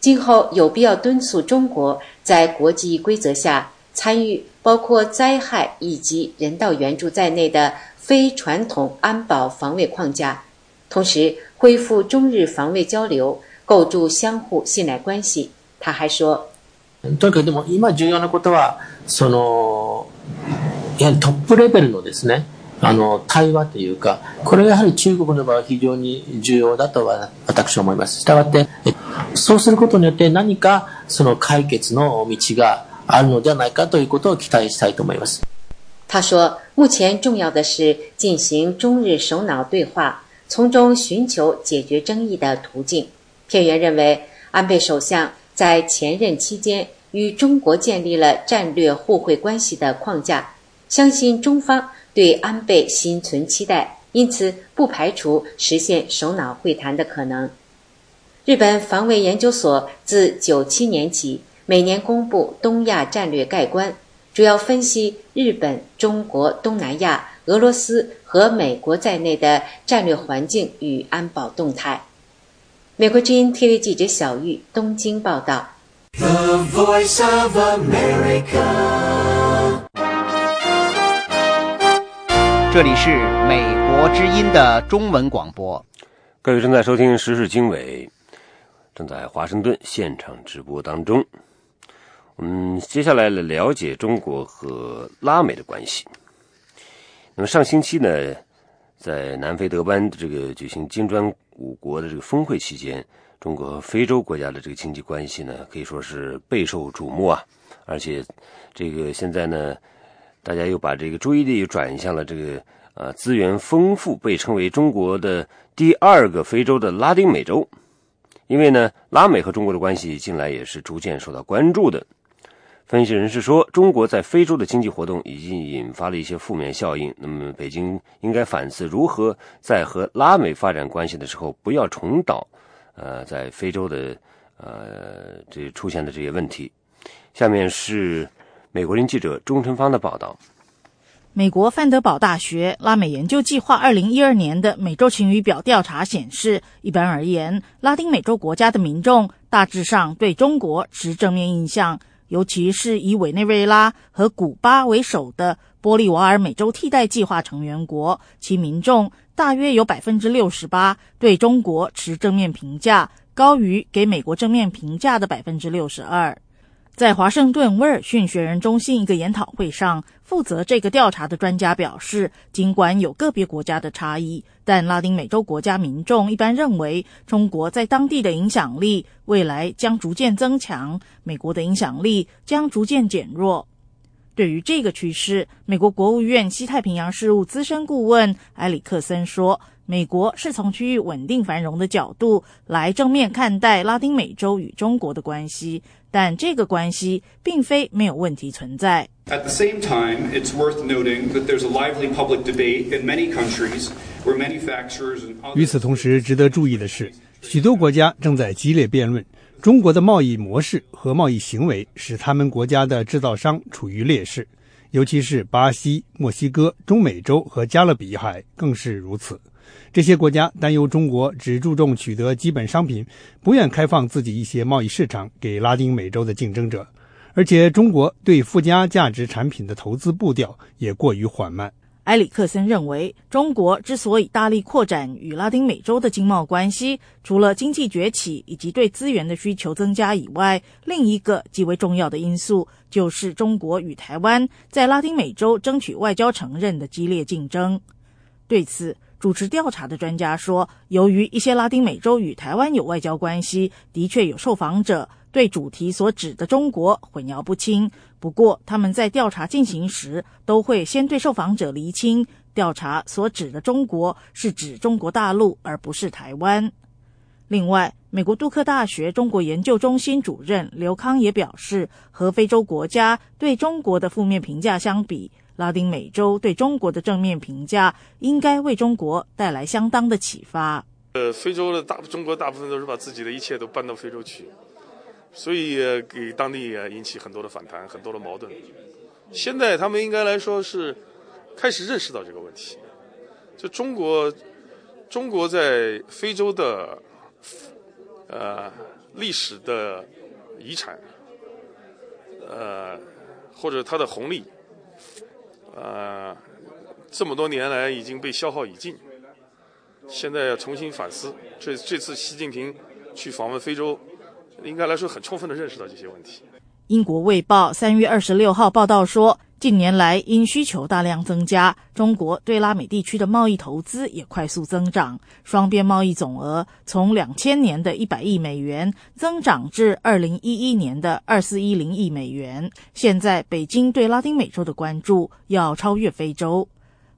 今后有必要敦促中国在国际规则下参与包括灾害以及人道援助在内的非传统安保防卫框架，同时恢复中日防卫交流，构筑相互信赖关系。他还说：“とにかくでも今重要なことはそのやはりトップレベルのですね。” あの対話というか、これがやはり中国の場合は非常に重要だとは私は思います。したがって、そうすることによって何かその解決の道があるのではないかということを期待したいと思います。他说，目前重要的是进行中日首脑对话，从中寻求解决争议的途径。片原认为，安倍首相在前任期间与中国建立了战略互惠关系的框架，相信中方。对安倍心存期待，因此不排除实现首脑会谈的可能。日本防卫研究所自九七年起每年公布东亚战略概观，主要分析日本、中国、东南亚、俄罗斯和美国在内的战略环境与安保动态。美国之音 TV 记者小玉东京报道。这里是美国之音的中文广播。各位正在收听《时事经纬》，正在华盛顿现场直播当中。我们接下来来了解中国和拉美的关系。那么上星期呢，在南非德班这个举行金砖五国的这个峰会期间，中国和非洲国家的这个经济关系呢，可以说是备受瞩目啊。而且，这个现在呢。大家又把这个注意力转向了这个呃资源丰富、被称为中国的第二个非洲的拉丁美洲，因为呢，拉美和中国的关系近来也是逐渐受到关注的。分析人士说，中国在非洲的经济活动已经引发了一些负面效应。那么，北京应该反思如何在和拉美发展关系的时候，不要重蹈呃在非洲的呃这出现的这些问题。下面是。美国人记者钟成芳的报道：美国范德堡大学拉美研究计划二零一二年的美洲晴雨表调查显示，一般而言，拉丁美洲国家的民众大致上对中国持正面印象，尤其是以委内瑞拉和古巴为首的玻利瓦尔美洲替代计划成员国，其民众大约有百分之六十八对中国持正面评价，高于给美国正面评价的百分之六十二。在华盛顿威尔逊学人中心一个研讨会上，负责这个调查的专家表示，尽管有个别国家的差异，但拉丁美洲国家民众一般认为，中国在当地的影响力未来将逐渐增强，美国的影响力将逐渐减弱。对于这个趋势，美国国务院西太平洋事务资深顾问埃里克森说：“美国是从区域稳定繁荣的角度来正面看待拉丁美洲与中国的关系，但这个关系并非没有问题存在。At the same time, it's worth noting that there's a lively public debate in many countries where manufacturers and 与此同时，值得注意的是，许多国家正在激烈辩论中国的贸易模式和贸易行为使他们国家的制造商处于劣势，尤其是巴西、墨西哥、中美洲和加勒比海更是如此。这些国家担忧中国只注重取得基本商品，不愿开放自己一些贸易市场给拉丁美洲的竞争者，而且中国对附加价值产品的投资步调也过于缓慢。埃里克森认为，中国之所以大力扩展与拉丁美洲的经贸关系，除了经济崛起以及对资源的需求增加以外，另一个极为重要的因素就是中国与台湾在拉丁美洲争取外交承认的激烈竞争。对此，主持调查的专家说，由于一些拉丁美洲与台湾有外交关系，的确有受访者对主题所指的中国混淆不清。不过，他们在调查进行时，都会先对受访者厘清，调查所指的中国是指中国大陆，而不是台湾。另外，美国杜克大学中国研究中心主任刘康也表示，和非洲国家对中国的负面评价相比，拉丁美洲对中国的正面评价应该为中国带来相当的启发。呃，非洲的大中国大部分都是把自己的一切都搬到非洲去，所以呃给当地呃引起很多的反弹，很多的矛盾。现在他们应该来说是开始认识到这个问题，就中国中国在非洲的呃历史的遗产，呃或者它的红利。呃，这么多年来已经被消耗已尽，现在要重新反思。这这次习近平去访问非洲，应该来说很充分的认识到这些问题。英国《卫报》三月二十六号报道说，近年来因需求大量增加，中国对拉美地区的贸易投资也快速增长，双边贸易总额从两千年的一百亿美元增长至二零一一年的二四一零亿美元。现在，北京对拉丁美洲的关注要超越非洲。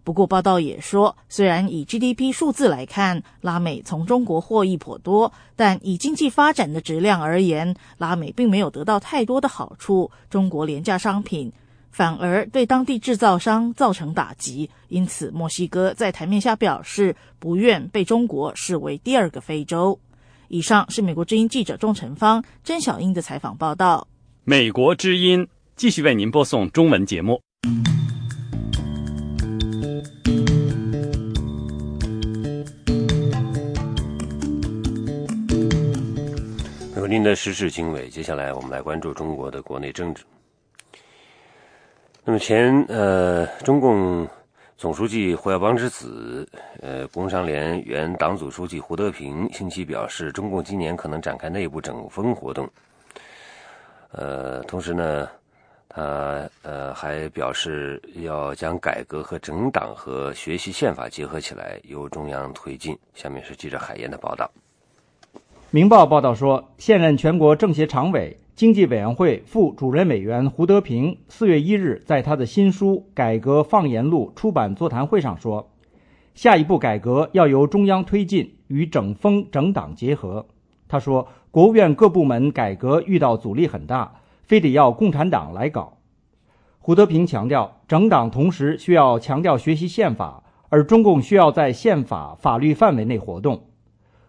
不过，报道也说，虽然以 GDP 数字来看，拉美从中国获益颇多，但以经济发展的质量而言，拉美并没有得到太多的好处。中国廉价商品反而对当地制造商造成打击，因此墨西哥在台面下表示不愿被中国视为第二个非洲。以上是美国之音记者钟成芳、甄小英的采访报道。美国之音继续为您播送中文节目。您的时事经纬，接下来我们来关注中国的国内政治。那么前呃，中共总书记胡耀邦之子，呃，工商联原党组书记胡德平星期表示，中共今年可能展开内部整风活动。呃，同时呢，他呃还表示要将改革和整党和学习宪法结合起来，由中央推进。下面是记者海燕的报道。《明报》报道说，现任全国政协常委、经济委员会副主任委员胡德平四月一日在他的新书《改革放言录》出版座谈会上说，下一步改革要由中央推进，与整风整党结合。他说，国务院各部门改革遇到阻力很大，非得要共产党来搞。胡德平强调，整党同时需要强调学习宪法，而中共需要在宪法法律范围内活动。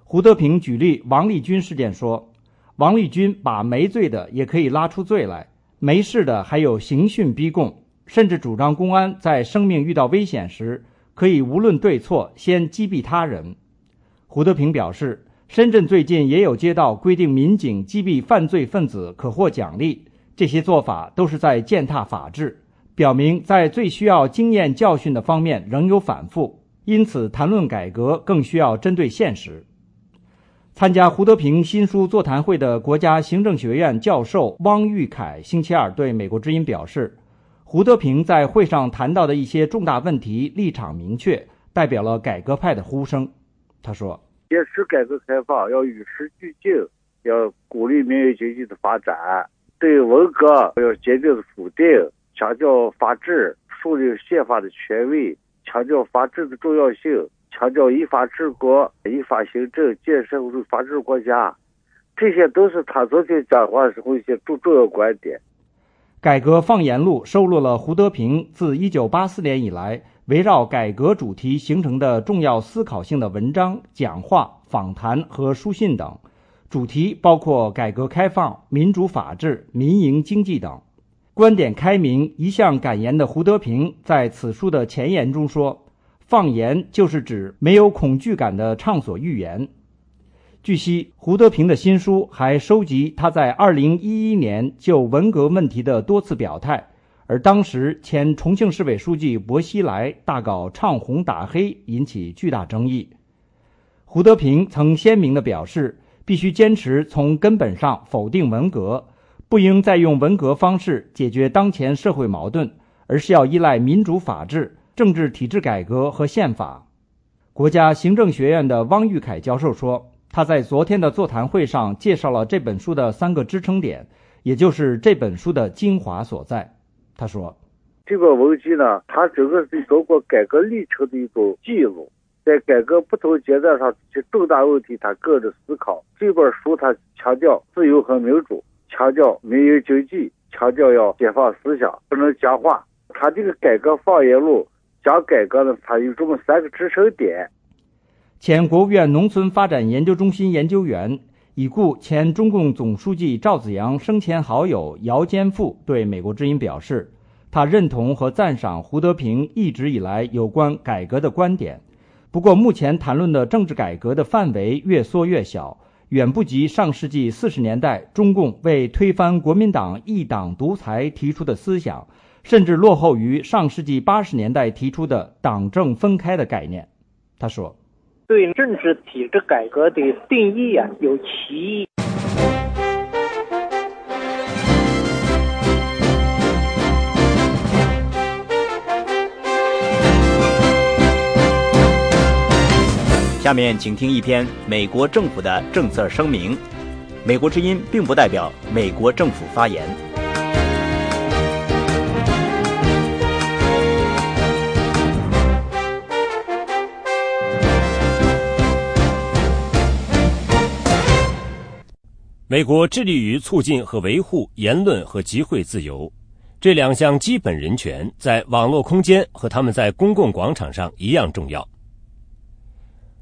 胡德平举例王立军事件说，王立军把没罪的也可以拉出罪来，没事的还有刑讯逼供，甚至主张公安在生命遇到危险时，可以无论对错先击毙他人。胡德平表示，深圳最近也有街道规定民警击毙犯罪分子可获奖励，这些做法都是在践踏法治，表明在最需要经验教训的方面仍有反复，因此谈论改革更需要针对现实。参加胡德平新书座谈会的国家行政学院教授汪玉凯星期二对美国之音表示，胡德平在会上谈到的一些重大问题立场明确，代表了改革派的呼声。他说：“坚持改革开放，要与时俱进，要鼓励民营经济的发展，对文革要坚定的否定，强调法治，树立宪法的权威，强调法治的重要性。强调依法治国、依法行政、建设法治国家，这些都是他昨天讲话时候一些重重要观点。改革放言录收录了胡德平自1984年以来围绕改革主题形成的重要思考性的文章、讲话、访谈和书信等，主题包括改革开放、民主法治、民营经济等。观点开明、一向敢言的胡德平在此书的前言中说：“放言就是指没有恐惧感的畅所欲言。”据悉，胡德平的新书还收集他在2011年就文革问题的多次表态，而当时前重庆市委书记薄熙来大搞唱红打黑，引起巨大争议。胡德平曾鲜明地表示，必须坚持从根本上否定文革，不应再用文革方式解决当前社会矛盾，而是要依赖民主法治、政治体制改革和宪法。国家行政学院的汪玉凯教授说。他在昨天的座谈会上介绍了这本书的三个支撑点，也就是这本书的精华所在。他说：“这个文集呢，它整个是中国改革历程的一种记录，在改革不同阶段上这重大问题，他个人思考。这本书它强调自由和民主，强调民营经济，强调要解放思想，不能僵化。他这个改革放言录讲改革呢，它有这么三个支撑点。”前国务院农村发展研究中心研究员、已故前中共总书记赵紫阳生前好友姚坚富对美国之音表示，他认同和赞赏胡德平一直以来有关改革的观点。不过，目前谈论的政治改革的范围越缩越小，远不及上世纪四十年代中共为推翻国民党一党独裁提出的思想，甚至落后于上世纪八十年代提出的党政分开的概念。他说。对政治体制改革的定义啊有歧义。下面请听一篇美国政府的政策声明。美国之音并不代表美国政府发言。美国致力于促进和维护言论和集会自由，这两项基本人权在网络空间和他们在公共广场上一样重要。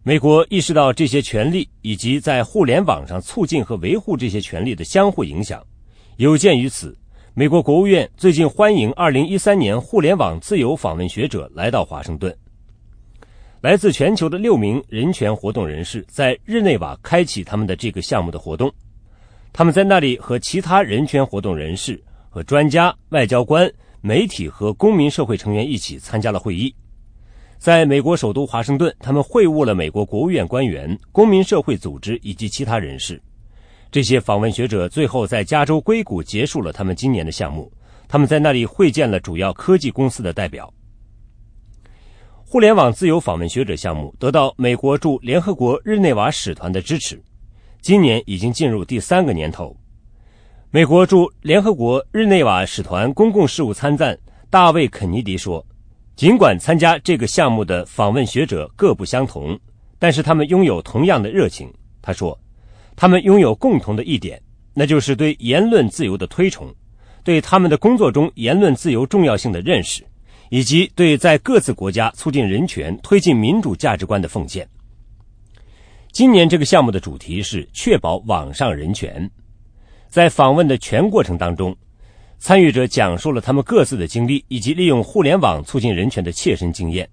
美国意识到这些权利以及在互联网上促进和维护这些权利的相互影响。有鉴于此，美国国务院最近欢迎2013年互联网自由访问学者来到华盛顿。来自全球的六名人权活动人士在日内瓦开启他们的这个项目的活动。他们在那里和其他人权活动人士、和专家、外交官、媒体和公民社会成员一起参加了会议。在美国首都华盛顿，他们会晤了美国国务院官员、公民社会组织以及其他人士。这些访问学者最后在加州硅谷结束了他们今年的项目。他们在那里会见了主要科技公司的代表。互联网自由访问学者项目得到美国驻联合国日内瓦使团的支持。今年已经进入第三个年头。美国驻联合国日内瓦使团公共事务参赞大卫·肯尼迪说：“尽管参加这个项目的访问学者各不相同，但是他们拥有同样的热情。”他说：“他们拥有共同的一点，那就是对言论自由的推崇，对他们的工作中言论自由重要性的认识，以及对在各自国家促进人权、推进民主价值观的奉献。”今年这个项目的主题是确保网上人权。在访问的全过程当中，参与者讲述了他们各自的经历以及利用互联网促进人权的切身经验。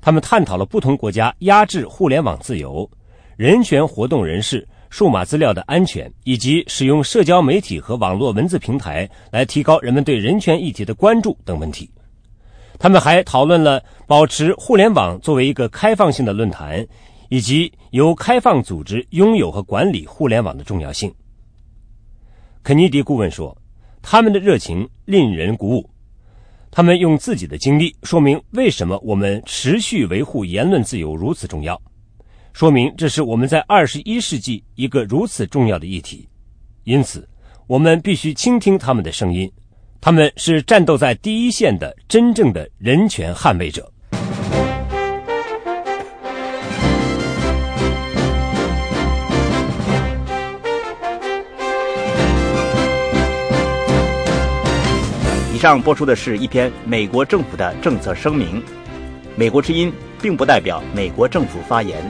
他们探讨了不同国家压制互联网自由、人权活动人士数码资料的安全，以及使用社交媒体和网络文字平台来提高人们对人权议题的关注等问题。他们还讨论了保持互联网作为一个开放性的论坛。以及由开放组织拥有和管理互联网的重要性。肯尼迪顾问说：“他们的热情令人鼓舞，他们用自己的经历说明为什么我们持续维护言论自由如此重要，说明这是我们在二十一世纪一个如此重要的议题。因此，我们必须倾听他们的声音，他们是战斗在第一线的真正的人权捍卫者。”上播出的是一篇美国政府的政策声明，美国之音并不代表美国政府发言。